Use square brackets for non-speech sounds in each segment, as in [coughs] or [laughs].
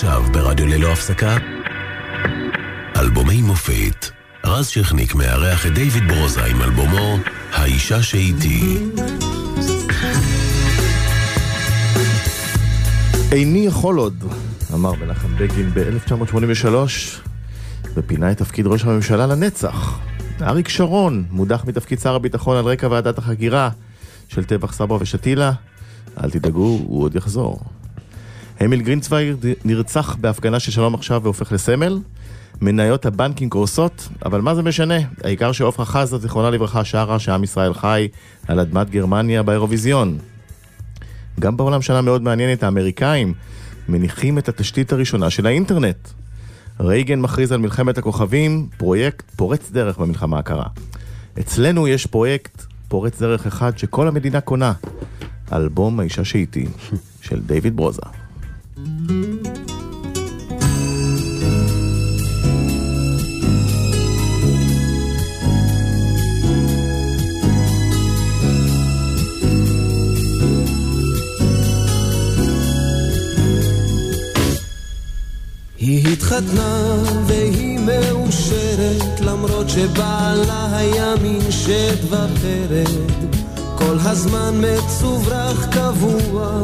עכשיו ברדיו ללא הפסקה, אלבומי מופת. רז שכניק מארח את דיוויד ברוזה עם אלבומו "האישה שאיתי". איני יכול עוד, אמר מנחם בגין ב-1983, ופינה את תפקיד ראש הממשלה לנצח. אריק שרון מודח מתפקיד שר הביטחון על רקע ועדת החקירה של טבח סברה ושתילה. אל תדאגו, הוא עוד יחזור. אמיל גרינצוויג נרצח בהפגנה של שלום עכשיו והופך לסמל. מניות הבנקים קורסות, אבל מה זה משנה? העיקר שעופרה חזה, זיכרונה לברכה, שרה שעם ישראל חי על אדמת גרמניה באירוויזיון. גם בעולם שנה מאוד מעניינת, האמריקאים מניחים את התשתית הראשונה של האינטרנט. רייגן מכריז על מלחמת הכוכבים, פרויקט פורץ דרך במלחמה הקרה. אצלנו יש פרויקט פורץ דרך אחד שכל המדינה קונה, אלבום האישה שאיתי, של דיוויד ברוזה. היא התחתנה והיא מאושרת למרות שבעלה היה מין שד ופרד כל הזמן מצוברח קבוע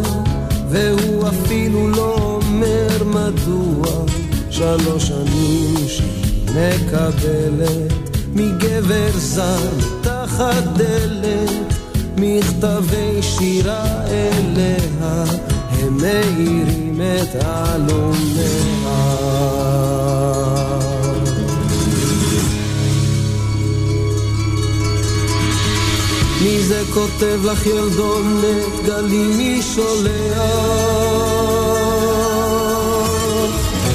והוא אפילו לא אומר מדוע שלוש שנים שהיא מקבלת מגבר זר תחת דלת מכתבי שירה אליה הם מאירים את עלומיה. זה כותב לך ילדונת גלים מי שולח?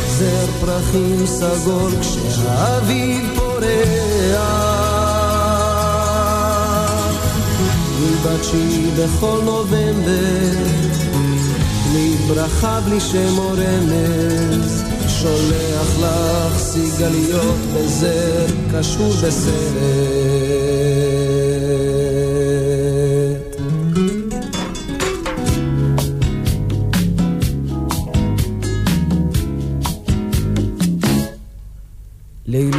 זר פרחים סגול כשהאביב פורח בת שהיא בכל נובמבר בלי ברכה, בלי שם או רמז, שולח לך סיגליות בזר, קשור בסרט.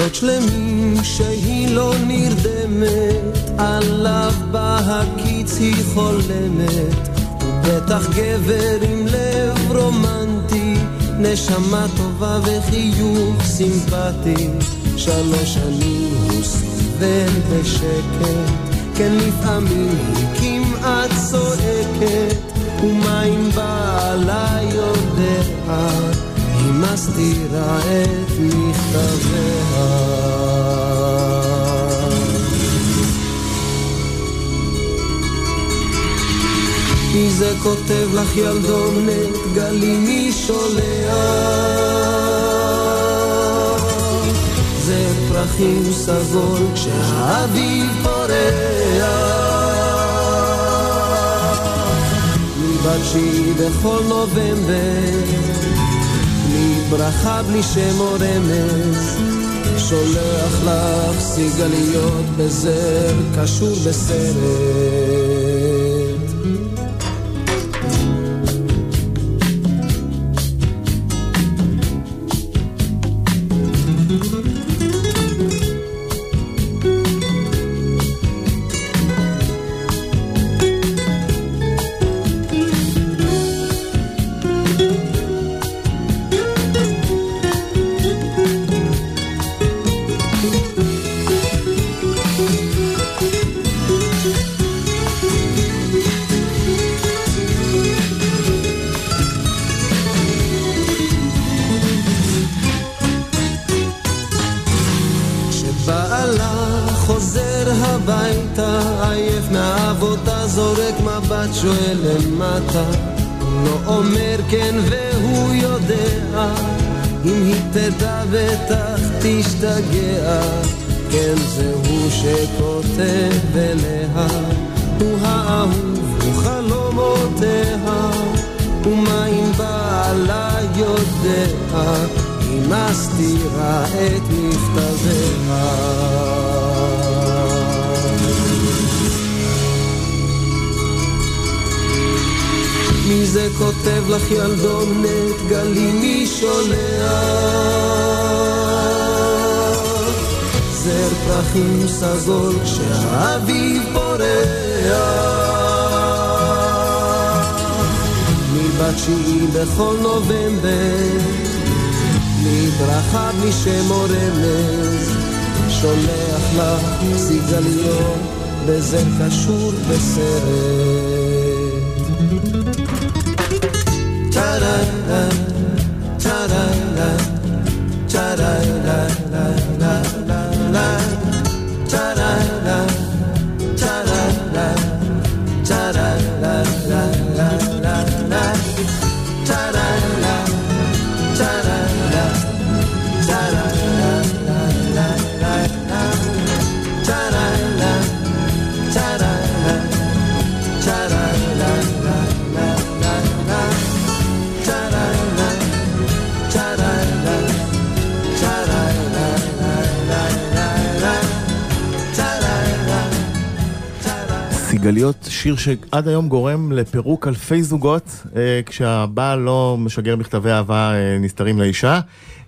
לילות שלמים שהיא לא נרדמת, עליו בהקיץ היא חולמת, בטח גבר עם לב רומנטי, נשמה טובה וחיוך סימפטי. שלוש שנים הוא סובל בשקט, כן לפעמים היא כמעט צועקת, ומה אם בעלה יודע, היא מסתירה את מכתביה. מי זה כותב לך ילדונת, גלי מי שולח? זה פרחים סגול כשהאביב פורח. מבת שהיא בכל נובמבר, ברכה, בלי שם או רמז, שולח לך סיגליות בזר, קשור בסרט. אם היא תדע בטח תשתגע, כן זה הוא שכותב אליה, הוא האהוב, הוא חלומותיה, ומה אם בעלה יודע, היא מסתירה את מכתביה. זה כותב לך ילדונת, גלי מי שולח זר פרחים סגול כשהאביב פורח בתשיעי בכל נובמבר, מברכה משם רמז, שולח לך סיגליות, וזה קשור בסרט. da, da, da. סיגליות, שיר שעד היום גורם לפירוק אלפי זוגות, אה, כשהבעל לא משגר מכתבי אהבה אה, נסתרים לאישה.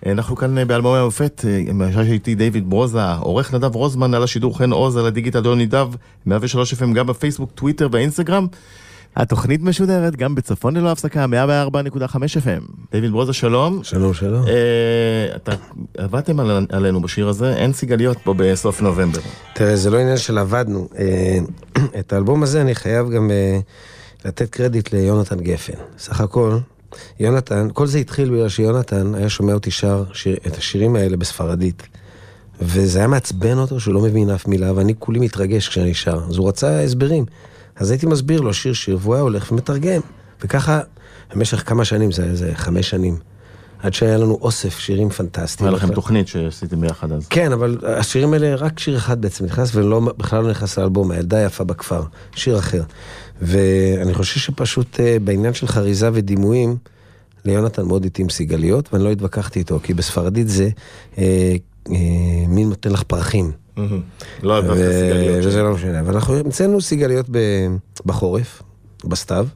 אה, אנחנו כאן באלבומי המופת, מהשעה שאיתי דיוויד ברוזה, עורך נדב רוזמן על השידור חן עוז על הדיגיטל דון נידב, 103 FM גם בפייסבוק, טוויטר ואינסטגרם. התוכנית משודרת גם בצפון ללא הפסקה, 104.5 FM. דיוויד ברוזה, שלום. שלום, שלום. אה, אתה, עבדתם על, עלינו בשיר הזה, אין סיגליות פה בסוף נובמבר. תראה, זה לא עניין של עבדנו. אה, את האלבום הזה אני חייב גם אה, לתת קרדיט ליונתן גפן. סך הכל, יונתן, כל זה התחיל בגלל שיונתן היה שומע אותי שר שיר, את השירים האלה בספרדית. וזה היה מעצבן אותו שהוא לא מבין אף מילה, ואני כולי מתרגש כשאני שר. אז הוא רצה הסברים. אז הייתי מסביר לו שיר שיר, והוא היה הולך ומתרגם. וככה, במשך כמה שנים, זה איזה חמש שנים, עד שהיה לנו אוסף שירים פנטסטיים. היה לכם תוכנית שעשיתם ביחד אז. כן, אבל השירים האלה, רק שיר אחד בעצם נכנס, ובכלל לא נכנס לאלבום, הילדה יפה בכפר, שיר אחר. ואני חושב שפשוט אה, בעניין של חריזה ודימויים, ליונתן מאוד התאים סיגליות, ואני לא התווכחתי איתו, כי בספרדית זה אה, אה, מין נותן לך פרחים. לא דווקא סיגליות. וזה לא משנה, אבל אנחנו המצאנו סיגליות בחורף, בסתיו,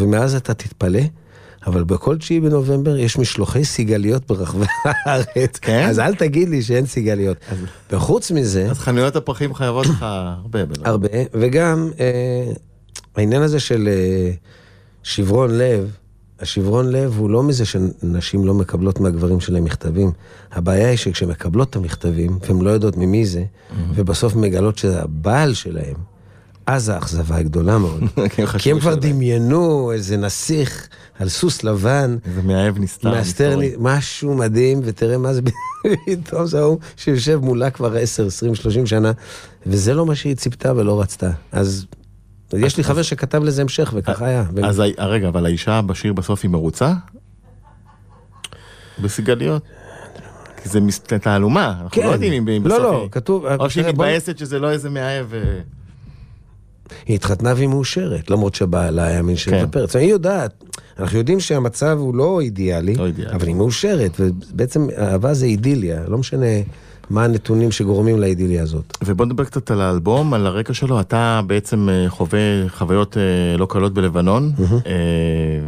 ומאז אתה תתפלא. אבל בכל תשיעי בנובמבר יש משלוחי סיגליות ברחבי [laughs] הארץ. כן? אז אל תגיד לי שאין סיגליות. וחוץ מזה... אז חנויות הפרחים חייבות לך הרבה. הרבה, וגם אה, העניין הזה של אה, שברון לב, השברון לב הוא לא מזה שנשים לא מקבלות מהגברים שלהם מכתבים. הבעיה היא שכשמקבלות את המכתבים, והן לא יודעות ממי זה, mm-hmm. ובסוף מגלות שזה הבעל שלהם, אז האכזבה היא גדולה מאוד. [laughs] כי הם כבר דמיינו איזה נסיך על סוס לבן. איזה מאהב נסתר. מאסתר, משהו מדהים, ותראה מה זה [laughs] פתאום זה ההוא שיושב מולה כבר 10, 20, 30 שנה, וזה לא מה שהיא ציפתה ולא רצתה. אז יש לי חבר שכתב לזה המשך, וככה היה. אז רגע, אבל האישה בשיר בסוף היא מרוצה? בסיגליות? כי זה תעלומה, אנחנו לא כן. יודעים אם בסוף היא... לא, לא, כתוב... או שהיא מתבאסת שזה לא איזה מאהב... אה. היא התחתנה והיא מאושרת, למרות שבעלה היה מין של כן. פרץ. היא יודעת, אנחנו יודעים שהמצב הוא לא לא אידיאלי, אבל היא מאושרת, ובעצם אהבה זה אידיליה, לא משנה מה הנתונים שגורמים לאידיליה הזאת. ובוא נדבר קצת על האלבום, על הרקע שלו. אתה בעצם אה, חווה חוויות אה, לא קלות בלבנון, mm-hmm.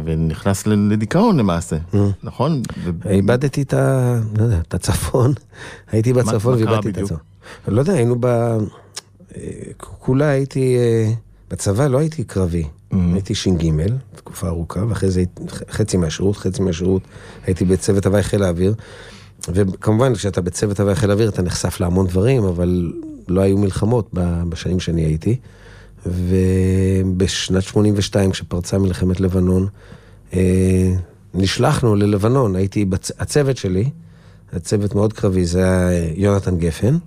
ונכנס לדיכאון למעשה, mm-hmm. נכון? איבדתי את, ה... לא יודע, את הצפון, [laughs] הייתי בצפון ואיבדתי את הצפון. לא יודע, היינו ב... כולה הייתי, בצבא לא הייתי קרבי, mm-hmm. הייתי ש"ג, תקופה ארוכה, ואחרי זה חצי מהשירות, חצי מהשירות הייתי בצוות הוואי חיל האוויר. וכמובן, כשאתה בצוות הוואי חיל האוויר אתה נחשף להמון דברים, אבל לא היו מלחמות בשנים שאני הייתי. ובשנת 82, כשפרצה מלחמת לבנון, אה, נשלחנו ללבנון, הייתי, בצ... הצוות שלי, הצוות מאוד קרבי, זה היה יונתן גפן,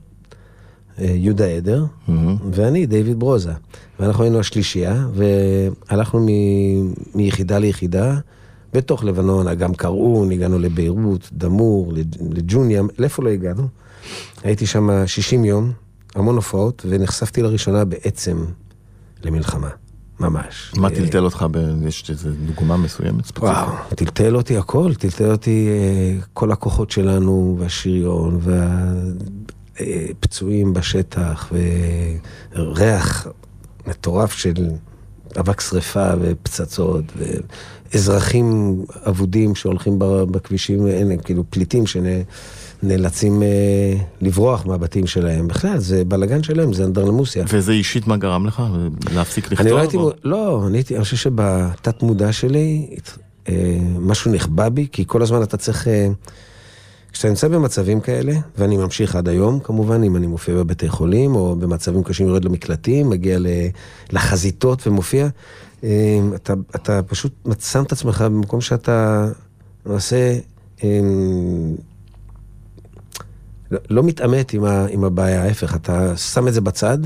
אה, יהודה עדר, mm-hmm. ואני, דיוויד ברוזה. ואנחנו היינו השלישייה, והלכנו מ... מיחידה ליחידה. בתוך לבנון, גם קראון, הגענו לביירות, דמור, לג'וניה, לאיפה לא הגענו? הייתי שם 60 יום, המון הופעות, ונחשפתי לראשונה בעצם למלחמה. ממש. מה טלטל אותך? יש איזו דוגמה מסוימת ספציפית? וואו, טלטל אותי הכל, טלטל אותי אה, כל הכוחות שלנו, והשריון, והפצועים בשטח, וריח מטורף של אבק שרפה ופצצות, ואזרחים אבודים שהולכים בכבישים, אין, כאילו פליטים שנאלצים אה, לברוח מהבתים שלהם. בכלל, זה בלאגן שלהם, זה אנדרלמוסיה. וזה אישית מה גרם לך? להפסיק לכתוב? אני לא הייתי, או- לא, אני הייתי, אני חושב שבתת מודע שלי, אה, משהו נכבה בי, כי כל הזמן אתה צריך, אה, כשאתה נמצא במצבים כאלה, ואני ממשיך עד היום כמובן, אם אני מופיע בבתי חולים, או במצבים קשים יורד למקלטים, מגיע לחזיתות ומופיע, אה, אתה, אתה פשוט שם את עצמך במקום שאתה למעשה אה, לא- לא מתעמת עם, ה, עם הבעיה, ההפך, אתה שם את זה בצד,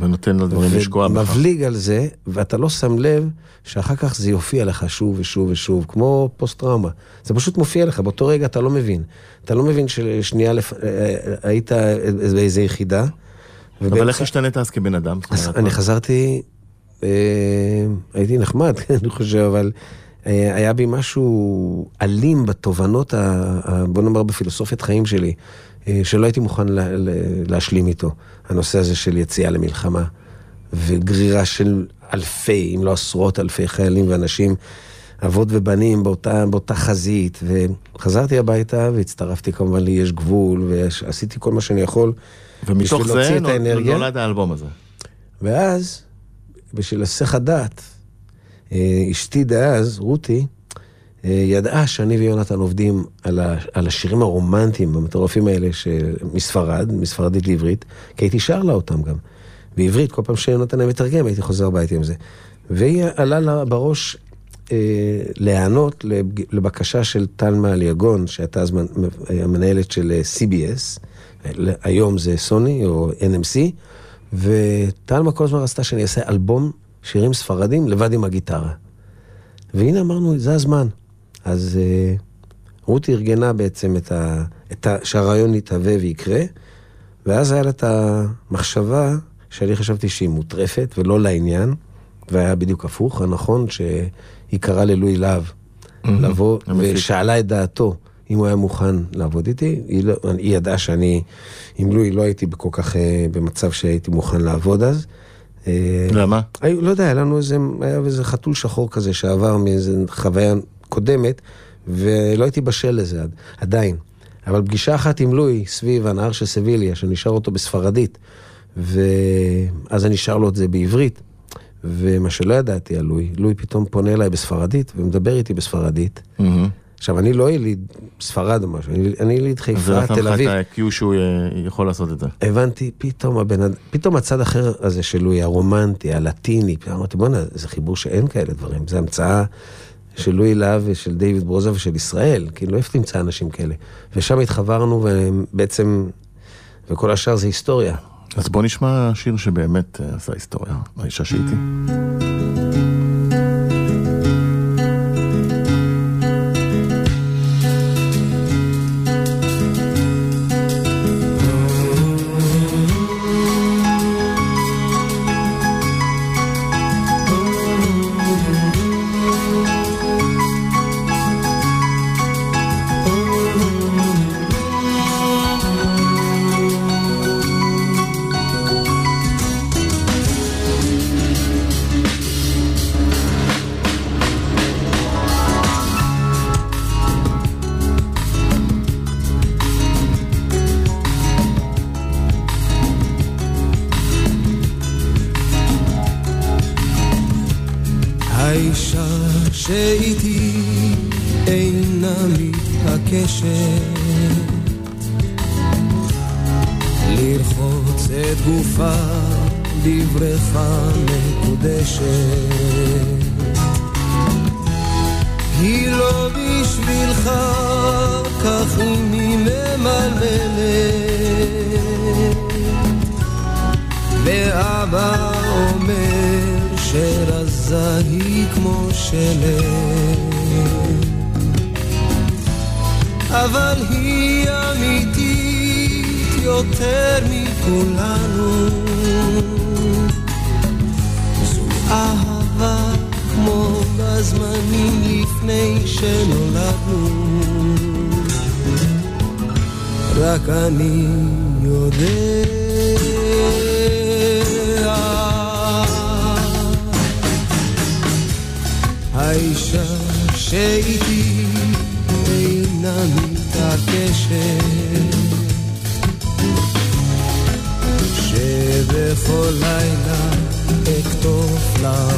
ונותן לדברים לשקוע בך. ומבליג על זה, ואתה לא שם לב שאחר כך זה יופיע לך שוב ושוב ושוב, כמו פוסט-טראומה. זה פשוט מופיע לך, באותו רגע אתה לא מבין. אתה לא מבין ששנייה לפ... אה, אה, היית באיזה יחידה. אבל ובאמצע- איך השתנית אז כבן אדם? אני? חזרתי, הייתי נחמד, [laughs] אני חושב, אבל אה, היה בי משהו אלים בתובנות, ה, בוא נאמר בפילוסופיית חיים שלי, אה, שלא הייתי מוכן לה, לה, להשלים איתו. הנושא הזה של יציאה למלחמה, וגרירה של אלפי, אם לא עשרות אלפי חיילים ואנשים, אבות ובנים באותה, באותה חזית, וחזרתי הביתה והצטרפתי כמובן ל"יש גבול", ועשיתי כל מה שאני יכול. ומתוך זה. נולד האלבום הזה. ואז, בשביל להסח הדעת, אה, אשתי דאז, רותי, אה, ידעה שאני ויונתן עובדים על, ה, על השירים הרומנטיים המטורפים האלה של- מספרד, מספרדית לעברית, כי הייתי שר לה אותם גם. בעברית, כל פעם שיונתן היה מתרגם, הייתי חוזר הביתה עם זה. והיא עלה לה בראש אה, להיענות לבקשה של טלמה אליגון, שהייתה אז אה, המנהלת של אה, CBS, אה, היום זה סוני או NMC, וטלמה כל הזמן רצתה שאני אעשה אלבום שירים ספרדים לבד עם הגיטרה. והנה אמרנו, זה הזמן. אז אה, רותי ארגנה בעצם את ה, את ה, שהרעיון יתהווה ויקרה, ואז היה לה את המחשבה שאני חשבתי שהיא מוטרפת ולא לעניין, והיה בדיוק הפוך, הנכון שהיא קראה ללואי להב לבוא. ושאלה את דעתו אם הוא היה מוכן לעבוד איתי. היא, לא, היא ידעה שאני, עם לואי לא הייתי כל כך אה, במצב שהייתי מוכן לעבוד אז. אה, למה? היו, לא יודע, היה לנו איזה, היה איזה חתול שחור כזה שעבר מאיזה חוויה קודמת, ולא הייתי בשל לזה עד, עדיין. אבל פגישה אחת עם לואי סביב הנהר של סביליה, שנשאר אותו בספרדית, ואז אני שר לו את זה בעברית, ומה שלא ידעתי על לואי, לואי פתאום פונה אליי בספרדית ומדבר איתי בספרדית. מהמם. עכשיו, אני לא יליד ספרד או משהו, אני, אני יליד זה חיפה, נתן תל לך אביב. את ה-Q שהוא אה, יכול לעשות את זה. הבנתי, פתאום אדם, פתאום הצד אחר הזה של לואי, הרומנטי, הלטיני, פתאום אמרתי, בואנה, זה חיבור שאין כאלה דברים, זה המצאה של לואי להב ושל דיוויד ברוזה ושל ישראל, כאילו, איפה תמצא אנשים כאלה? ושם התחברנו, ובעצם, וכל השאר זה היסטוריה. אז בוא נשמע שיר שבאמת אה, עשה היסטוריה, האישה שאיתי. מקודשת היא לא בשבילך, כך היא ממלמלת. ואבא אומר שרזה היא כמו שלג אבל היא אמיתית יותר מכולנו בזמנים לפני שנולדנו. רק אני יודע. האישה שאיתי אינה מתעקשת. שבכל לילה אכתוב לה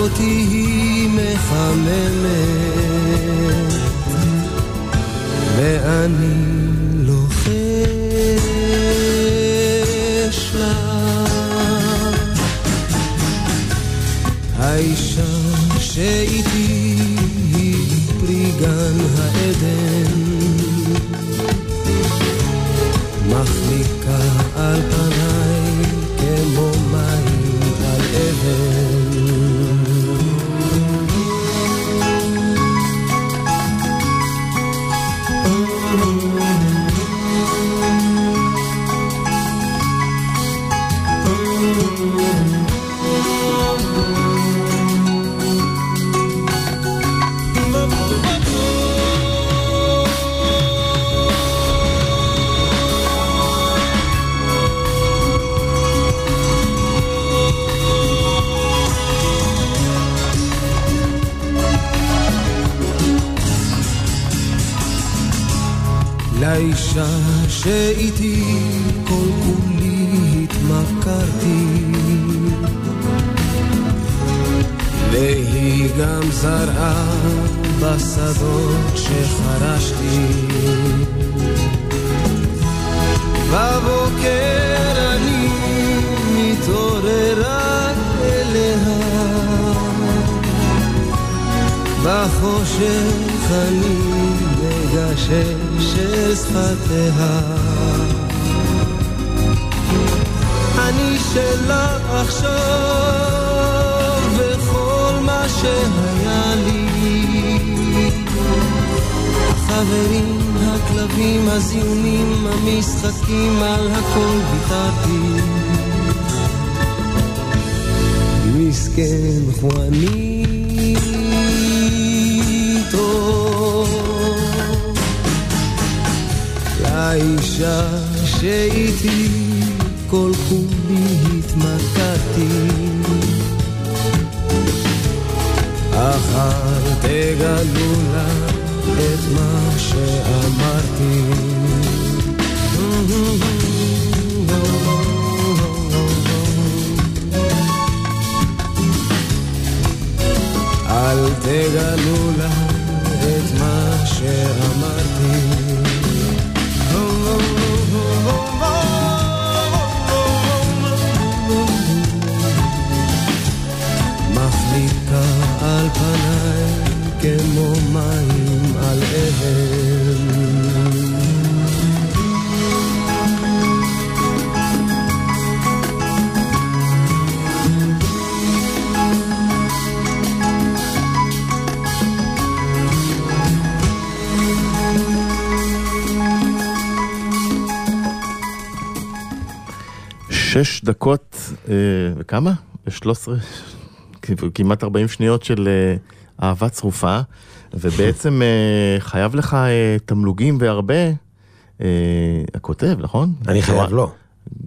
אותי היא מחממת. ואני לוחש לה. האישה שאיתי היא פרי גן העדן זרעה בשדות שחרשתי. בבוקר אני מתעורר רק אליה. בחושך אני מגשש אל שפתיה. אני שלה עכשיו שהיה לי. החברים, הכלבים, הזיונים, המשחקים, על הכל ויתרתי. מסכן חואניטו לאישה שאיתי כל כולי התמכרתי אל תגלו לה את מה שאמרתי. אל תגלו לה את מה שאמרתי כמו מים על אבן שש דקות, אה, וכמה? 13, כמעט 40 שניות של אה, אהבה צרופה, ובעצם אה, חייב לך אה, תמלוגים והרבה אה, הכותב, נכון? אני חייב לו.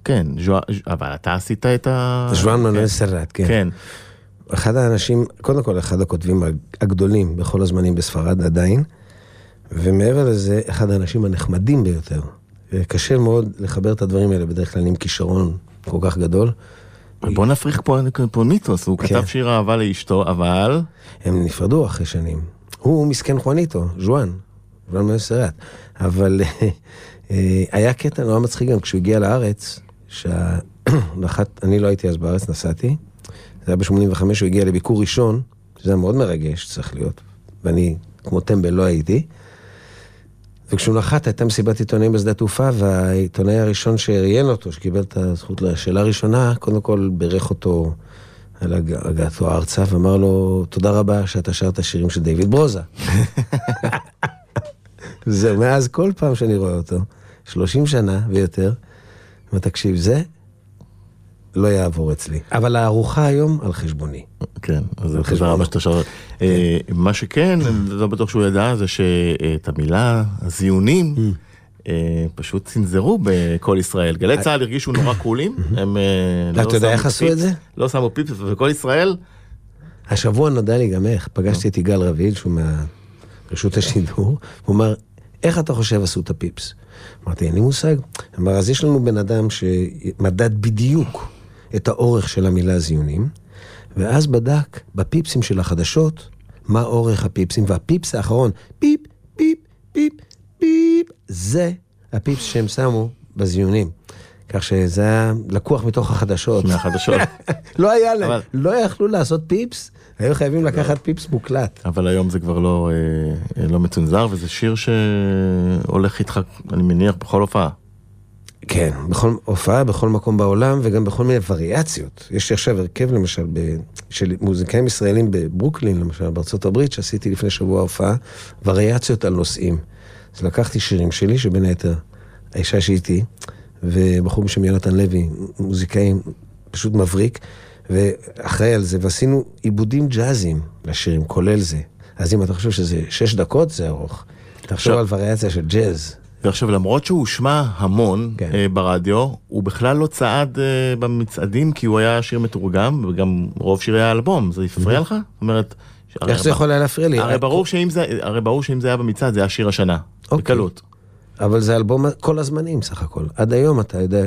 כן, ז'ואן- אבל אתה עשית את ה... ז'ואן כן, מנואל סרט, כן. כן. אחד האנשים, קודם כל אחד הכותבים הגדולים בכל הזמנים בספרד עדיין, ומעבר לזה, אחד האנשים הנחמדים ביותר. קשה מאוד לחבר את הדברים האלה בדרך כלל עם כישרון כל כך גדול. בוא נפריך פה, פה מיתוס, הוא כן. כתב שיר אהבה לאשתו, אבל... הם נפרדו אחרי שנים. הוא מסכן חואניטו, ז'ואן, ז'ואן מנסרט. אבל אה, היה קטע נורא מצחיק גם כשהוא הגיע לארץ, שאחת, [coughs] אני לא הייתי אז בארץ, נסעתי. זה היה ב-85, הוא הגיע לביקור ראשון, שזה היה מאוד מרגש, צריך להיות. ואני, כמו טמבל, לא הייתי. וכשהוא נחת, הייתה מסיבת עיתונאים בשדה תעופה, והעיתונאי הראשון שראיין אותו, שקיבל את הזכות לשאלה הראשונה, קודם כל בירך אותו על הג- הגעתו ארצה, ואמר לו, תודה רבה שאתה שר את השירים של דיוויד ברוזה. [laughs] זהו, מאז כל פעם שאני רואה אותו, 30 שנה ויותר, אומר, תקשיב, זה לא יעבור אצלי. אבל הארוחה היום על חשבוני. כן, אז זה. חזר מה שאתה שר. מה שכן, אני לא בטוח שהוא ידע, זה שאת המילה הזיונים, אה, פשוט צנזרו בכל ישראל. גלי צה"ל הרגישו נורא קולים, הם אה, לא אתה יודע שמו איך עשו את זה? לא שמו פיפס, וכל ישראל, השבוע נודע לי גם איך, פגשתי את יגאל רביד, שהוא מרשות השידור, הוא אמר, איך אתה חושב עשו את הפיפס? אמרתי, אין לי מושג. אמר, אז יש לנו בן אדם שמדד בדיוק את האורך של המילה זיונים, ואז בדק בפיפסים של החדשות, מה אורך הפיפסים, והפיפס האחרון, פיפ, פיפ, פיפ, פיפ, זה הפיפס שהם שמו בזיונים. כך שזה היה לקוח מתוך החדשות. מהחדשות. [laughs] לא היה להם, אבל- לא יכלו לעשות פיפס, היו חייבים לקחת פיפס מוקלט. אבל היום זה כבר לא, אה, לא מצונזר, וזה שיר שהולך איתך, אני מניח, בכל הופעה. כן, בכל הופעה, בכל מקום בעולם, וגם בכל מיני וריאציות. יש לי עכשיו הרכב למשל, ב, של מוזיקאים ישראלים בברוקלין, למשל, בארצות הברית, שעשיתי לפני שבוע הופעה, וריאציות על נושאים. אז לקחתי שירים שלי, שבין היתר, האישה שאיתי, ובחור בשם יונתן לוי, מוזיקאי פשוט מבריק, ואחראי על זה, ועשינו עיבודים ג'אזיים לשירים, כולל זה. אז אם אתה חושב שזה שש דקות, זה ארוך. תחשוב על וריאציה של ג'אז. ועכשיו, למרות שהוא הושמע המון כן. אה, ברדיו, הוא בכלל לא צעד אה, במצעדים, כי הוא היה שיר מתורגם, וגם רוב שירי האלבום, זה הפריע לך? זאת אומרת... איך זה יכול היה להפריע לי? זה, הרי ברור שאם זה היה במצעד, זה היה שיר השנה. אוקיי. בקלות. אבל זה אלבום כל הזמנים סך הכל. עד היום אתה יודע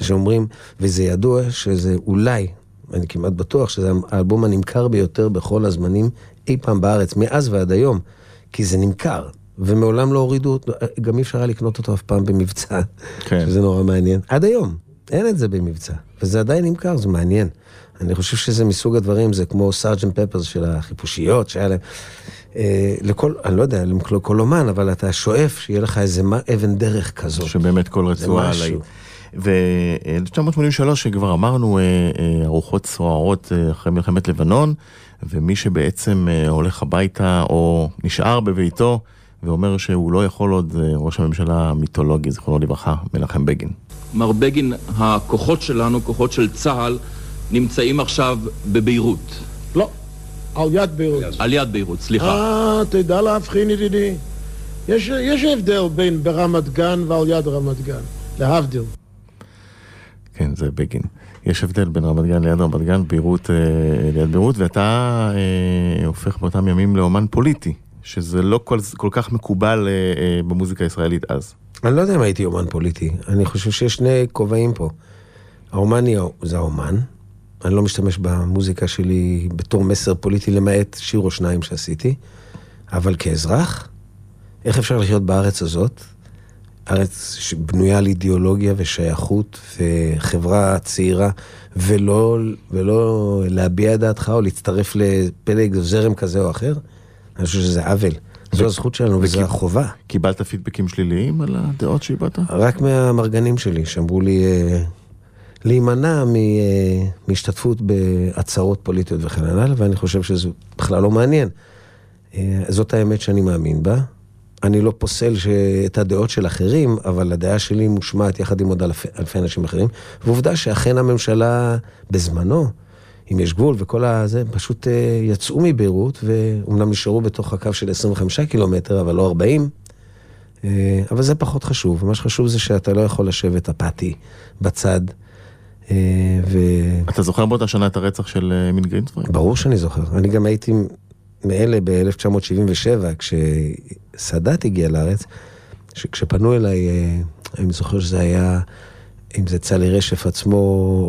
שאומרים, וזה ידוע שזה אולי, אני כמעט בטוח שזה האלבום הנמכר ביותר בכל הזמנים אי פעם בארץ, מאז ועד היום, כי זה נמכר. ומעולם לא הורידו אותו, גם אי אפשר היה לקנות אותו אף פעם במבצע, כן. [laughs] שזה נורא מעניין. עד היום, אין את זה במבצע, וזה עדיין נמכר, זה מעניין. אני חושב שזה מסוג הדברים, זה כמו סארג'נט פפרס של החיפושיות, שהיה להם... אה, לכל, אני לא יודע, לכל אומן, אבל אתה שואף שיהיה לך איזה מה- אבן דרך כזאת. שבאמת כל רצועה. עליי. ו-1983, שכבר אמרנו, אה, אה, ארוחות סוערות אה, אחרי מלחמת לבנון, ומי שבעצם אה, הולך הביתה או נשאר בביתו ואומר שהוא לא יכול עוד, אה, ראש הממשלה המיתולוגי, זיכרונו לברכה, מנחם בגין. מר בגין, הכוחות שלנו, כוחות של צה"ל, נמצאים עכשיו בביירות. לא, על יד ביירות. על יד ביירות, סליחה. אה, תדע להבחין ידידי. יש, יש הבדל בין ברמת גן ועל יד רמת גן, להבדיל. כן, זה בגין. יש הבדל בין רמת גן ליד רמת גן, ביירות אה, ליד ביירות, ואתה אה, הופך באותם ימים לאומן פוליטי, שזה לא כל, כל כך מקובל אה, אה, במוזיקה הישראלית אז. אני לא יודע אם הייתי אומן פוליטי, אני חושב שיש שני כובעים פה. האומן זה האומן, אני לא משתמש במוזיקה שלי בתור מסר פוליטי למעט שיר או שניים שעשיתי, אבל כאזרח, איך אפשר לחיות בארץ הזאת? ארץ שבנויה על אידיאולוגיה ושייכות וחברה צעירה, ולא, ולא להביע את דעתך או להצטרף לפלג או זרם כזה או אחר? אני חושב שזה עוול. זו הזכות שלנו וזו החובה. קיבלת פידבקים שליליים על הדעות שהבעת? רק מהמרגנים שלי, שאמרו לי אה, להימנע אה, מהשתתפות בהצהרות פוליטיות וכן הלאה, ואני חושב שזה בכלל לא מעניין. אה, זאת האמת שאני מאמין בה. אני לא פוסל. את הדעות של אחרים, אבל הדעה שלי מושמעת יחד עם עוד אלפי, אלפי אנשים אחרים. ועובדה שאכן הממשלה בזמנו, אם יש גבול וכל הזה, פשוט אה, יצאו מביירות, ואומנם נשארו בתוך הקו של 25 קילומטר, אבל לא 40. אה, אבל זה פחות חשוב, מה שחשוב זה שאתה לא יכול לשבת אפאתי בצד. אה, ו... אתה זוכר באותה שנה את הרצח של אה, אמין גרינצוויג? ברור שאני זוכר. אני גם הייתי מאלה ב-1977, כשסאדאת הגיע לארץ, כשפנו אליי, אה, אני זוכר שזה היה, אם זה צלי רשף עצמו,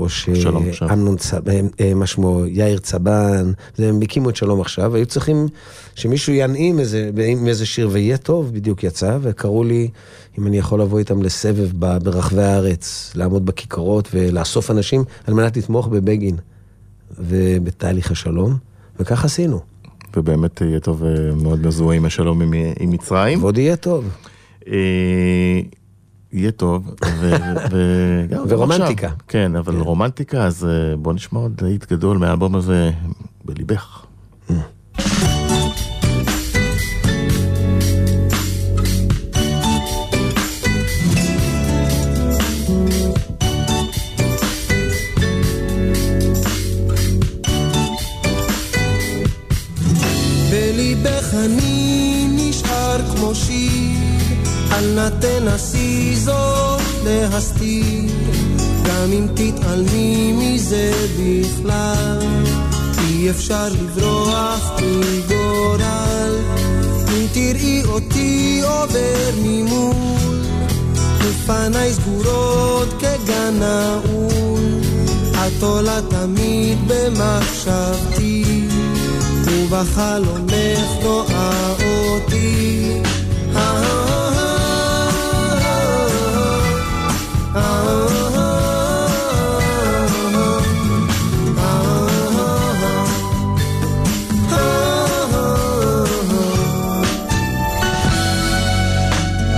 או. שאמנון צבן, אה, מה שמו, יאיר צבן, הם הקימו את שלום עכשיו, היו צריכים שמישהו ינעים איזה, עם איזה שיר ויהיה טוב, בדיוק יצא, וקראו לי אם אני יכול לבוא איתם לסבב ברחבי הארץ, לעמוד בכיכרות ולאסוף אנשים על מנת לתמוך בבגין ובתהליך השלום, וכך עשינו. ובאמת יהיה טוב אה, מאוד מזוהה עם השלום עם, עם מצרים. ועוד יהיה טוב. אה, יהיה טוב. ו- ו- [laughs] ורומנטיקה. כן, אבל רומנטיקה, אז אה, בוא נשמע עוד להיט גדול מהאלבום הזה, בליבך. אני נשאר כמו שיר, אל נא תנסי זאת להסתיר, גם אם תתעלמי מזה בכלל, אי אפשר לברוח מגורל, אם תראי אותי עובר ממול, ופניי סגורות כגן נעול, את עולה תמיד במחשבתי. ובחלומך רואה אותי.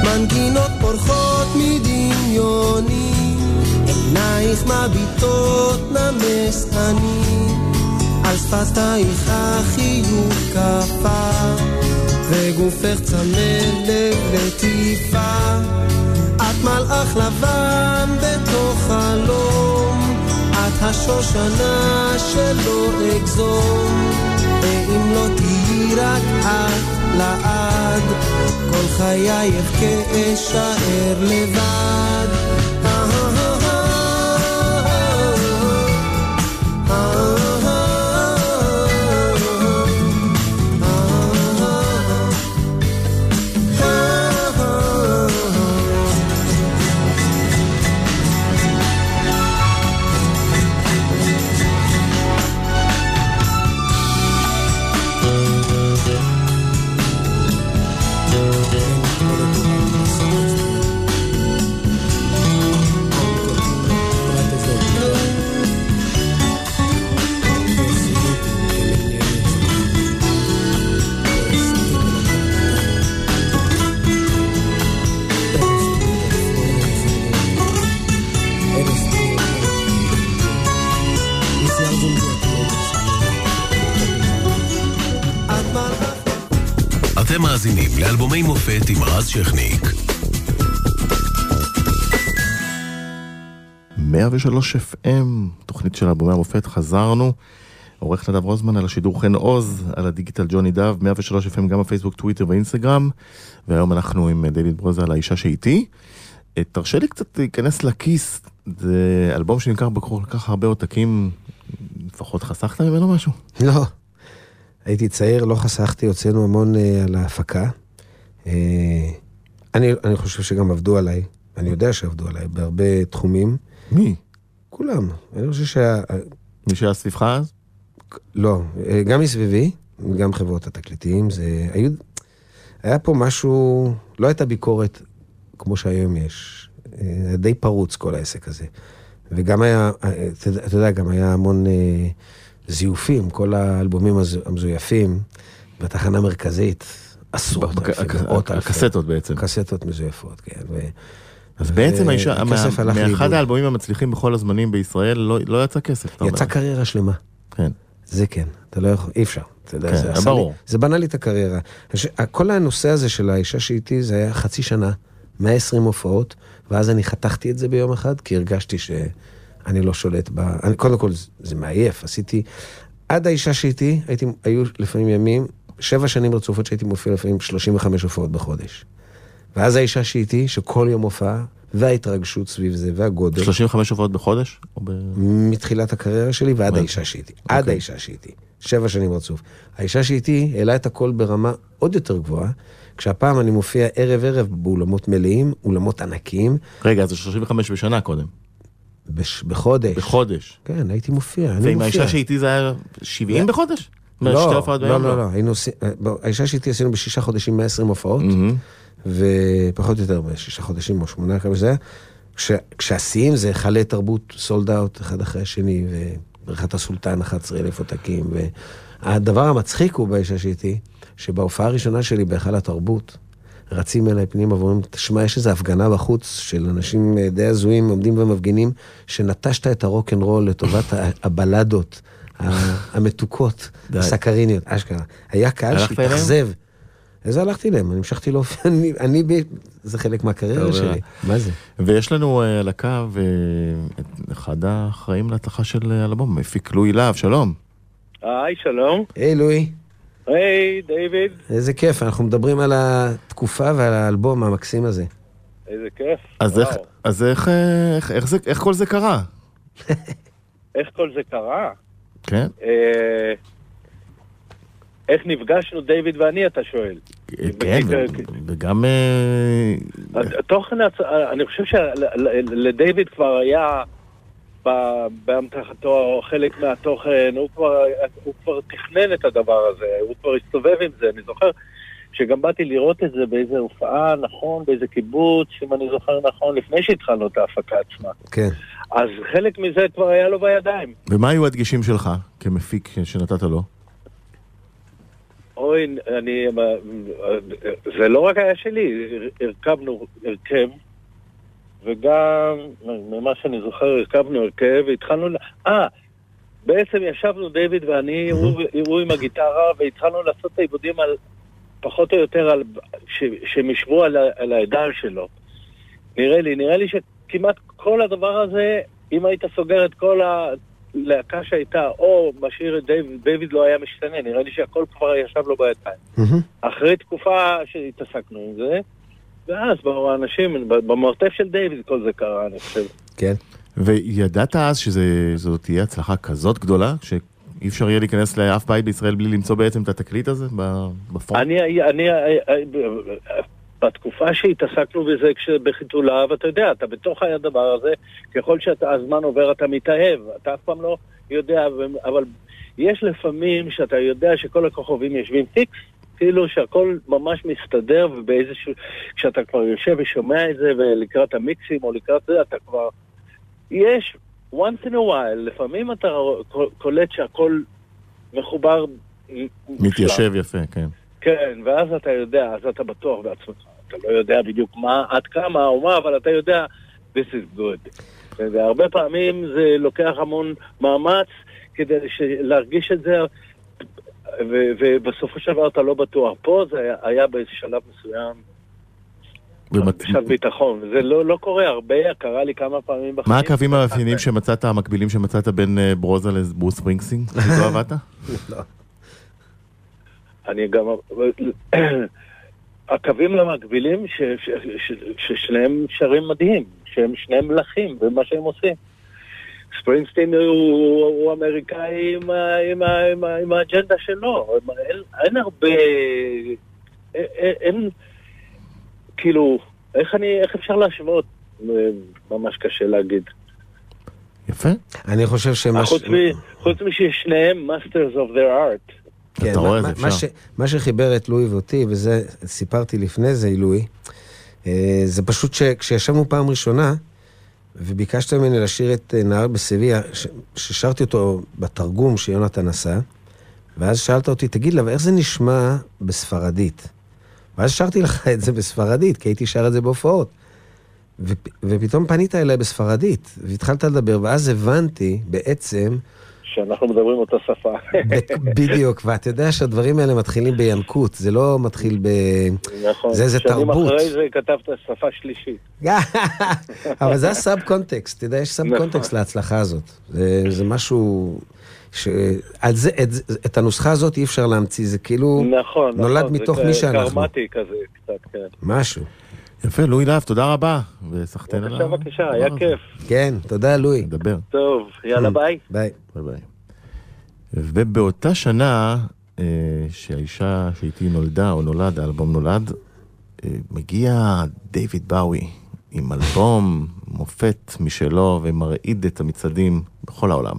מנגינות פורחות מדמיוני, עינייך מביטות נמס אני. שפתייך החיוך קפא, וגופך צמא ללטיפה. את מלאך לבן בתוך חלום, את השושנה שלא אגזום. ואם לא תהיי רק את לעד, כל חייך כאשאר לבד. לאלבומי מופת עם רז שכניק. 103 FM, תוכנית של אלבומי המופת, חזרנו. עורך נדב רוזמן על השידור חן עוז, על הדיגיטל ג'וני דב, 103 FM גם בפייסבוק, טוויטר ואינסטגרם, והיום אנחנו עם דיוויד ברוזה על האישה שאיתי. אה, תרשה לי קצת להיכנס לכיס, זה אלבום שנמכר בכל כך הרבה עותקים, לפחות חסכת ממנו משהו? לא. הייתי צעיר, לא חסכתי, הוצאנו המון אה, על ההפקה. אה, אני, אני חושב שגם עבדו עליי, אני יודע שעבדו עליי בהרבה תחומים. מי? כולם. אני חושב שה... מי שהיה סביבך אז? לא, אה, גם מסביבי, גם חברות התקליטים, זה... היו... היה פה משהו, לא הייתה ביקורת כמו שהיום יש. אה, היה די פרוץ כל העסק הזה. וגם היה, אה, אתה יודע- גם היה המון אה, זיופים, כל האלבומים המזויפים בתחנה המרכזית, עשרות אלפי, מאות. הקסטות בעצם. קסטות מזויפות, כן. אז בעצם האישה, מאחד. האלבומים המצליחים בכל הזמנים בישראל לא לא יצא כסף. יצא. קריירה שלמה. כן. זה כן, אתה לא יכול, אי אפשר. אתה יודע, כן, זה עשה ברור. לי- זה בנה לי את הקריירה. כל הנושא הזה של האישה שאיתי, זה היה חצי שנה, 120 הופעות, ואז אני חתכתי את זה ביום אחד, כי הרגשתי שאני לא שולט ב... אני, קודם כל, זה מעייף, עשיתי... עד האישה שאיתי, הייתי, היו לפעמים ימים, שבע שנים רצופות שהייתי מופיע לפעמים 35 הופעות בחודש. ואז האישה שאיתי, שכל יום הופעה, וההתרגשות סביב זה, והגודל, 35 הופעות בחודש? ב... מתחילת הקריירה שלי ועד אוקיי. האישה שאיתי. עד אוקיי. האישה שאיתי. שבע שנים רצוף. האישה שאיתי העלה את הכל ברמה עוד יותר גבוהה, כשהפעם אני מופיע ערב-ערב באולמות מלאים, אולמות ענקיים, רגע, אז זה 35 בשנה קודם. בש... בחודש. בחודש. כן, הייתי מופיע, אני ועם מופיע. האישה שאיתי זה היה 70 בחודש? לא, לא? לא, לא, היינו עושים, האישה שאיתי עשינו בשישה חודשים 120 הופעות. ופחות או יותר בשישה חודשים או שמונה כמה שזה היה. כש- כשהשיאים זה היכלי תרבות סולד אאוט אחד אחרי השני, ובריכת הסולטן 11 אלף עותקים. והדבר המצחיק הוא באישה שאיתי, שבהופעה הראשונה שלי בהיכל התרבות, רצים אליי פנימה ואומרים, תשמע, יש איזו הפגנה בחוץ של אנשים אה, די הזויים עומדים ומפגינים, שנטשת את הרוקנרול לטובת הבלדות המתוקות. הסקריניות, אשכרה. היה קהל? שהתאכזב. איזה הלכתי אליהם? אני המשכתי להופיע, [laughs] אני, אני ב... זה חלק מהקריירה שלי. אה. מה זה? ויש לנו אה, על הקו אה, את אחד האחראים להצלחה של אה, האלבום, מפיק לואי להב, שלום. היי, שלום. היי לואי, היי, דיוויד. איזה כיף, אנחנו מדברים על התקופה ועל האלבום המקסים הזה. איזה כיף. אז איך. אז איך, אה, איך, איך, זה, איך כל זה קרה? [laughs] איך כל זה קרה? כן? אה, איך נפגשנו, דיוויד ואני, אתה שואל. כן, אה, וגם... אה, התוכן, הצ- אני חושב שלדיוויד כבר היה באמתחתו חלק מהתוכן, הוא כבר, הוא כבר תכנן את הדבר הזה, הוא כבר הסתובב עם זה. אני זוכר שגם באתי לראות את זה באיזה הופעה, נכון, באיזה קיבוץ, אם אני זוכר נכון, לפני שהתחלנו את ההפקה עצמה. כן. אז חלק מזה כבר היה לו בידיים. ומה היו הדגשים שלך כמפיק שנתת לו? אוי, אני... זה לא רק היה שלי, הרכבנו הרכב, וגם, ממה שאני זוכר, הרכבנו הרכב, והתחלנו... אה, בעצם ישבנו דיוויד ואני, הוא, הוא עם הגיטרה, והתחלנו לעשות את העיבודים על, פחות או יותר, על, ש, שהם ישבו על, על העדה שלו. נראה לי, נראה לי שכמעט כל הדבר הזה, אם היית סוגר את כל הלהקה שהייתה, או משאיר את דיוויד, דיוויד לא היה משתנה, נראה לי שהכל כבר ישב לו בידיים. מהמם. אחרי תקופה שהתעסקנו עם זה, ואז באו האנשים, במרתף של דיוויד כל זה קרה, אני חושב. כן. וידעת אז שזאת תהיה הצלחה כזאת גדולה, שאי אפשר יהיה להיכנס לאף בית בישראל בלי למצוא בעצם את התקליט הזה ב front? אני, אני, בתקופה שהתעסקנו בזה כשבחיתוליו, אתה יודע, אתה בתוך הדבר הזה, ככל שהזמן עובר אתה מתאהב, אתה אף פעם לא יודע, אבל יש לפעמים שאתה יודע שכל הכוכבים יושבים פיקס, כאילו שהכל ממש מסתדר, ובאיזשהו, כשאתה כבר יושב ושומע את זה, ולקראת המיקסים או לקראת זה, אתה כבר, יש, once in a while, לפעמים אתה קולט שהכל מחובר מתיישב יפה, כן. כן, ואז אתה יודע, אז אתה בטוח בעצמך. אתה לא יודע בדיוק מה, עד כמה או מה, אבל אתה יודע, this is good. והרבה פעמים זה לוקח המון מאמץ כדי להרגיש את זה, ובסופו של דבר אתה לא בטוח. פה זה היה, היה באיזה שלב מסוים, שלב ביטחון. זה לא, לא קורה הרבה, קרה לי כמה פעמים בחיים. מה הקווים המאפיינים שמצאת, המקבילים שמצאת בין אה, ברוזה לברוס ספרינגסטין? איתו עבדת? אני גם... [clears throat] הקווים המקבילים ש- ש- ש- ששניהם שרים מדהים, שהם שניהם מלכים במה שהם עושים. ספרינגסטין הוא, אמריקאי עם, האג'נדה שלו. אין, אין הרבה... אין, אין... כאילו, איך, אני, איך אפשר להשוות? ממש קשה להגיד. יפה. אני חושב שמה... ש- חוץ, מ, חוץ מששניהם masters of their art. כן, אתה מה- רואה, מה- זה מה אפשר. ש- מה שחיבר את לואי ואותי, וזה סיפרתי לפני זה, לואי, אה, זה פשוט שכשישבנו פעם ראשונה, וביקשת ממני לשיר את אה, נהר בסביה, ששרתי אותו בתרגום שיונתן עשה, ואז שאלת אותי, תגיד לה, ואיך זה נשמע בספרדית? ואז שרתי לך את זה בספרדית, כי הייתי שר את זה בהופעות. ופ- ופתאום פנית אליי בספרדית, והתחלת לדבר, ואז הבנתי בעצם שאנחנו מדברים אותה שפה. בדיוק, ואתה יודע שהדברים האלה מתחילים בינקות, זה לא מתחיל ב... נכון. זה איזה שנים תרבות. אחרי זה כתבת שפה שלישית. [laughs] אבל זה ה sub context, אתה יודע, יש sub נכון. context להצלחה הזאת. זה, זה משהו... ש... על זה, את, זה- את הנוסחה הזאת אי אפשר להמציא, זה כאילו נכון, נולד נכון. מתוך זה מי שאנחנו. קרמתי כזה קצת, כן. משהו. יפה, לואי להב, תודה רבה. וסחטיין על בבקשה, בבקשה, היה. כיף. כן, תודה לואי. נדבר. טוב, יאללה ביי. [clears throat] ביי. ביי ביי. ובאותה שנה אה, שהאישה שאיתי נולדה, או נולד, האלבום נולד, אה, מגיע דיוויד באוי עם אלבום מופת משלו ומרעיד את המצעדים בכל העולם.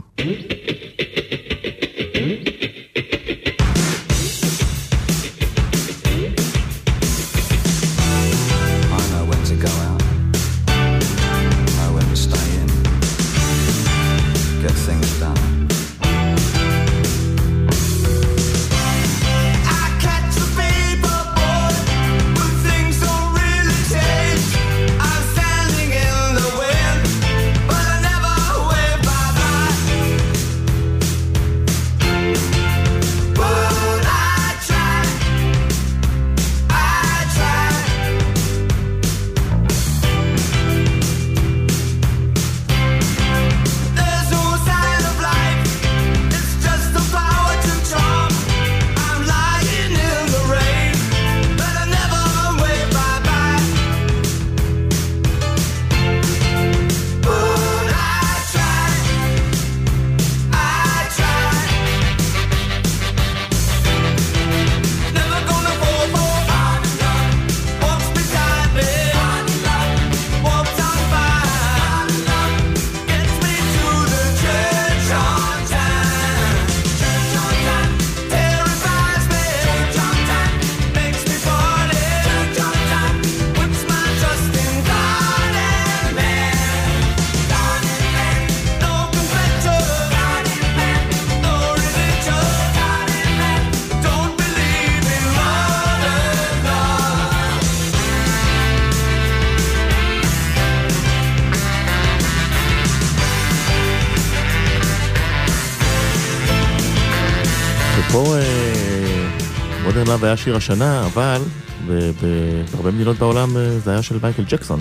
לאב היה שיר השנה, אבל בהרבה מדינות בעולם אה, זה היה של מייקל ג'קסון.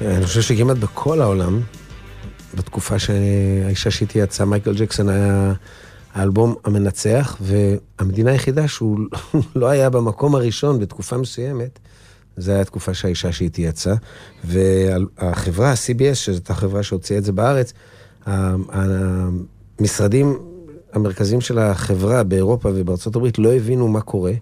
אני חושב שכמעט בכל העולם, בתקופה שהאישה שאיתי יצאה, מייקל ג'קסון היה האלבום המנצח, והמדינה היחידה שהוא [laughs] לא היה במקום הראשון בתקופה מסוימת, זה היה התקופה שהאישה שאיתי יצאה. והחברה, CBS, שזאת החברה שהוציאה את זה בארץ, המשרדים המרכזיים של החברה באירופה ובארצות הברית לא הבינו מה קורה,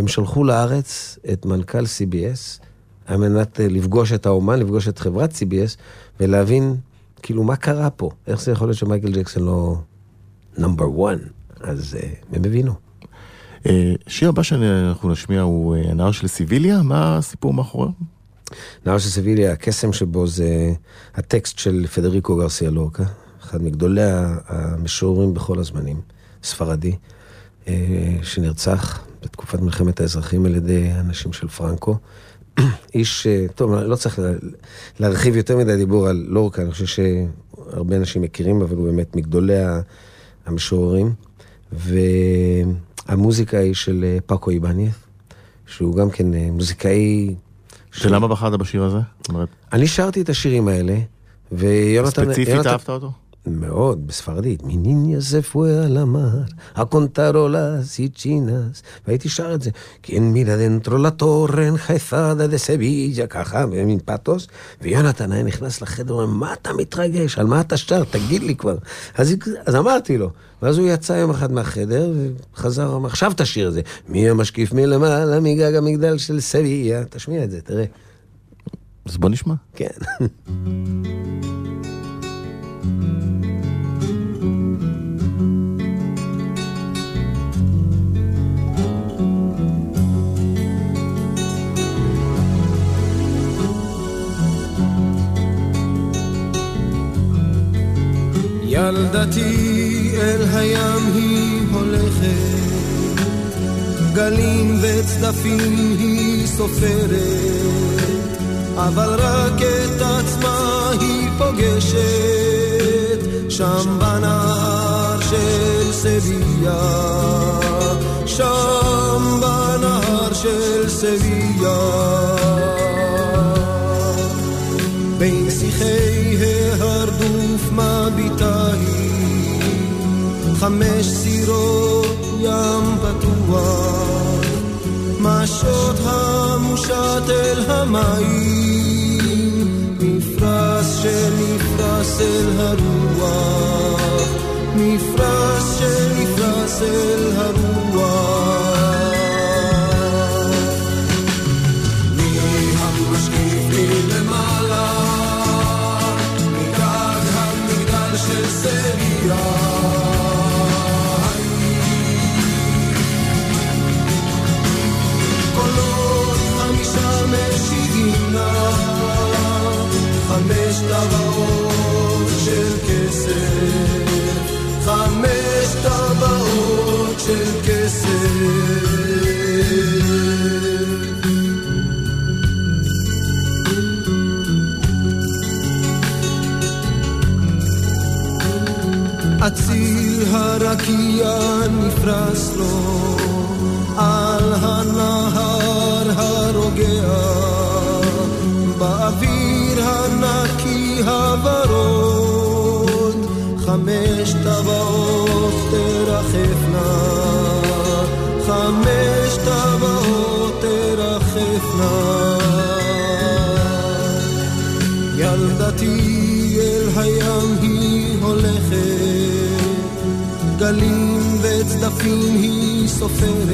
והם שלחו לארץ את מנכ"ל CBS על מנת אה, לפגוש את האומן, לפגוש את חברת CBS, ולהבין כאילו מה קרה פה, איך זה יכול להיות שמייקל ג'קסון לא נאמבר 1, אז אה, הם הבינו. אה, שיר הבא שאנחנו נשמיע הוא הנער של סיביליה, מה הסיפור מאחוריו? נער של סביליה, הקסם שבו זה הטקסט של פדריקו גרסיה לורקה, אחד מגדולי המשוררים בכל הזמנים, ספרדי, שנרצח בתקופת מלחמת האזרחים על ידי אנשים של פרנקו. [clears throat] איש, אה, טוב, לא צריך לה- להרחיב יותר מדי דיבור על לורקה, אני חושב שהרבה אנשים מכירים, אבל הוא באמת מגדולי המשוררים. והמוזיקה היא של אה, פאקו איבניאס, שהוא גם כן אה, מוזיקאי... ולמה בחרת בשיר הזה? אני שרתי את השירים האלה, ויונתן... ספציפית אהבת אותו? מאוד, בספרדית. מניניה זה פואה על המר, הקונטרולה סיצ'ינס, והייתי שר את זה. Quién mira dentro la torre enjaezada de Sevilla, ככה, במין פתוס, ויונתן היה נכנס לחדר, אומר, מה אתה מתרגש? על מה אתה שר? תגיד לי כבר. אז, אז אמרתי לו. ואז הוא יצא יום אחד מהחדר, וחזר, אמר, עכשיו תשאיר את זה. מי המשקיף מלמעלה מגג המגדל של סביליה? תשמיע את זה, תראה. אז בוא נשמע. כן. ילדתי אל הים היא הולכת, גלים וצדפים היא סופרת, אבל רק את עצמה היא פוגשת, שם בנהר של סביה, שם בנהר של סביה. חמש סירות ים פתוח, מה השוט המושט אל המים, מפרש שנפרס אל הרוח, מפרש שנפרס אל הרוח. טבעות של כסף, חמש טבעות של כסף. אציל הרקיע נפרס לו על הנהר הרוגע חמש טבעות תרחפנה. חמש טבעות תרחפנה. ילדתי אל הים היא הולכת, גלים וצדפים היא סופרת,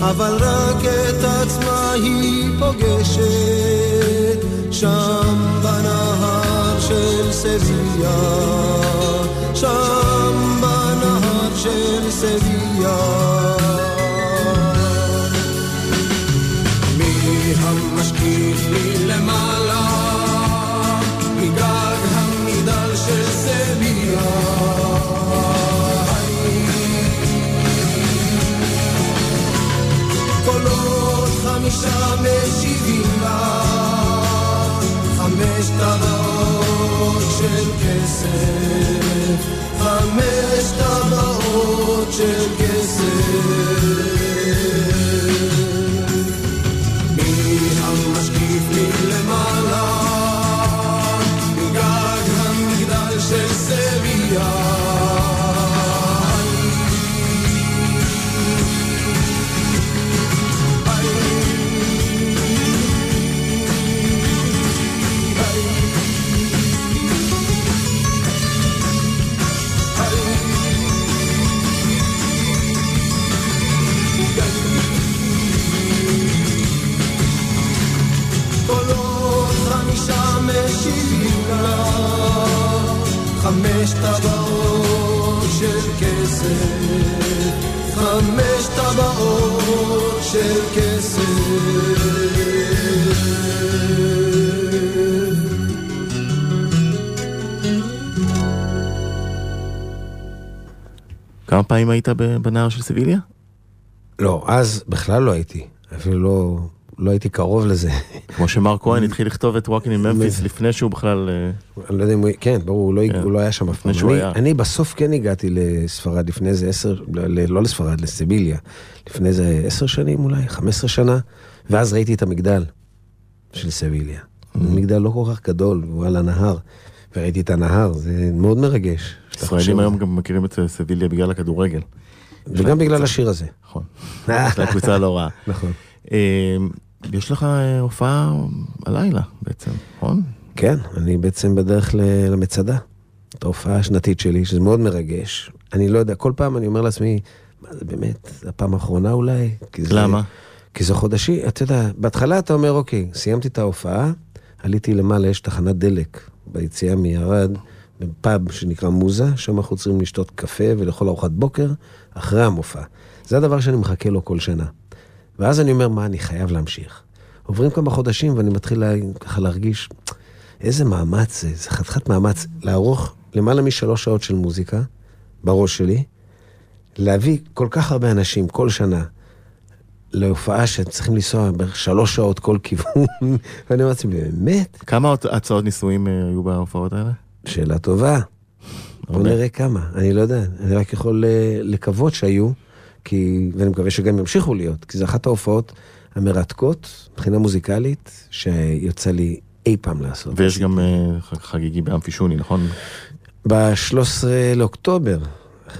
אבל רק את עצמה היא פוגשת, שם בנהר של סביה, שם בנהר של סביה. של כסף, חמש טבעות של כסף. ב-2000 היית בנער של סיביליה? לא, אז בכלל לא הייתי. אפילו לא, לא הייתי קרוב לזה. כמו שמר [laughs] כהן התחיל לכתוב את וואקינג עם ממפיס לפני שהוא בכלל... אה, אני לא יודע אם הוא... כן, ברור, הוא לא, כן. הוא לא היה שם אף פעם. אני, אני בסוף כן הגעתי לספרד לפני איזה עשר... לא לספרד, לסיביליה. לפני איזה עשר שנים אולי, חמש עשרה שנה, ואז ראיתי את המגדל של סיביליה. Mm-hmm. מגדל לא כל כך גדול, הוא על הנהר. וראיתי את הנהר, זה מאוד מרגש. ישראלים היום גם מכירים את סביליה בגלל הכדורגל. וגם בגלל השיר הזה. נכון. יש לה קבוצה לא רעה. [laughs] נכון. אה, יש לך אה, הופעה הלילה בעצם, נכון? כן, אני בעצם בדרך למצדה. את ההופעה השנתית שלי, שזה מאוד מרגש. אני לא יודע, כל פעם אני אומר לעצמי, מה זה באמת, זו הפעם האחרונה אולי? כי זה, למה? כי זה חודשי, אתה יודע, בהתחלה אתה אומר, אוקיי, סיימתי את ההופעה, עליתי למעלה, יש תחנת דלק ביציאה מערד, בפאב שנקרא מוזה, שם אנחנו צריכים לשתות קפה ולאכול ארוחת בוקר אחרי המופע. זה הדבר שאני מחכה לו כל שנה. ואז אני אומר, מה, אני חייב להמשיך. עוברים כמה חודשים ואני מתחיל לה, ככה להרגיש, איזה מאמץ זה, זה חתיכת מאמץ לערוך למעלה משלוש שעות של מוזיקה בראש שלי, להביא כל כך הרבה אנשים כל שנה להופעה שצריכים לנסוע בערך שלוש שעות כל כיוון, [laughs] ואני אומר לעצמי, באמת? כמה הצעות נישואים אה, היו בהופעות האלה? שאלה טובה. בוא. נראה כמה, אני לא יודע, אני רק יכול אה, לקוות שהיו, כי, ואני מקווה שגם ימשיכו להיות, כי זו אחת ההופעות המרתקות מבחינה מוזיקלית שיוצא לי אי פעם לעשות. ויש גם אה, חגיגי באמפי שוני, נכון? ב-13 לאוקטובר,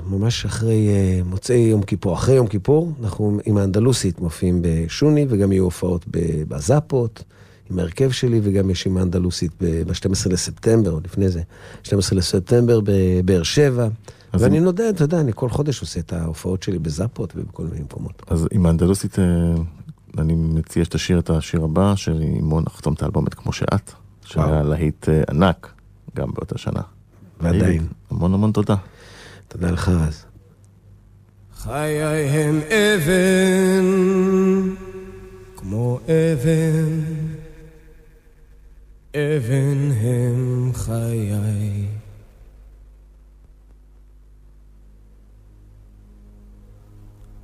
ממש אחרי אה, מוצאי יום כיפור, אחרי יום כיפור, אנחנו עם האנדלוסית מופיעים בשוני, וגם יהיו הופעות בזאפות, עם ההרכב שלי, וגם יש עם האנדלוסית ב-12 לספטמבר, או לפני זה, 12 לספטמבר בבאר שבע. אז ואני אם- נודע, אתה יודע, אני כל חודש עושה את ההופעות שלי בזאפות ובכל מיני מקומות. אז עם האנדלוסית, אה, אני מציע שתשאיר את השיר הבא, של אימון לחתום את האלבומת כמו שאת, שהיה. להיט אה, ענק, גם באותה שנה. ועדיין. המון המון תודה. תודה לך אז. חיי הם אבן, כמו אבן, אבן הם חיי.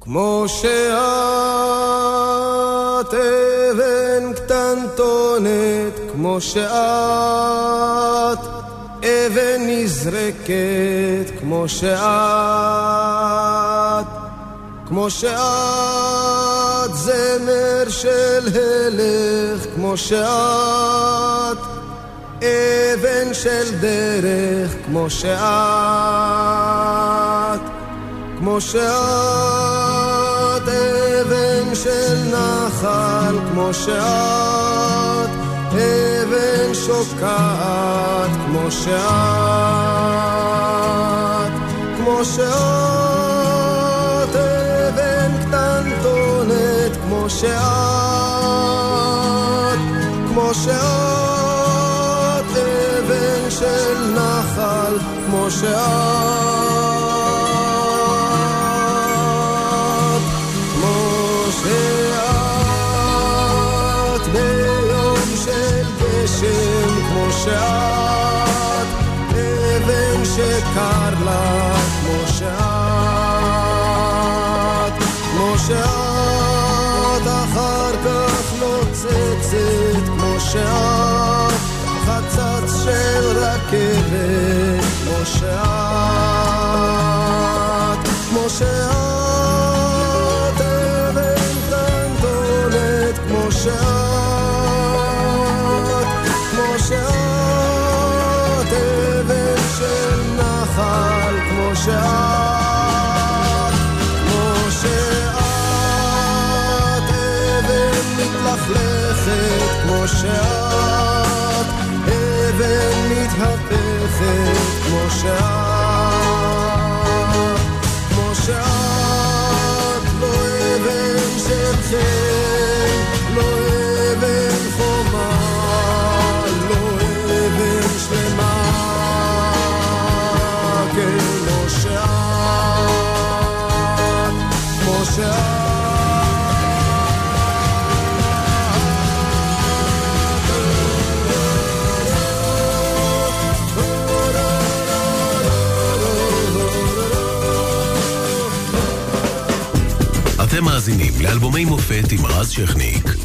כמו שאת אבן קטנטונת, כמו שאת אבן נזרקת, כמו שאת, כמו שאת זמר של הלך, כמו שאת אבן של דרך, כמו שאת כמו שאת אבן של נחל, כמו שאת אבן שוקעת, כמו שאת, כמו שאת כמו שאת, כמו שאת אבן של נחל, כמו שאת. כמו שאת ביום של גשם, כמו שאת אבן שקר לה, של רכבת, כמו שאת, כמו שאת אבן קטנטונת, כמו שאת, כמו שאת אבן של נחל, כמו שאת, כמו שאת אבן מתלכלכת, כמו שאת כמו מאזינים לאלבומי מופת עם רז שכניק.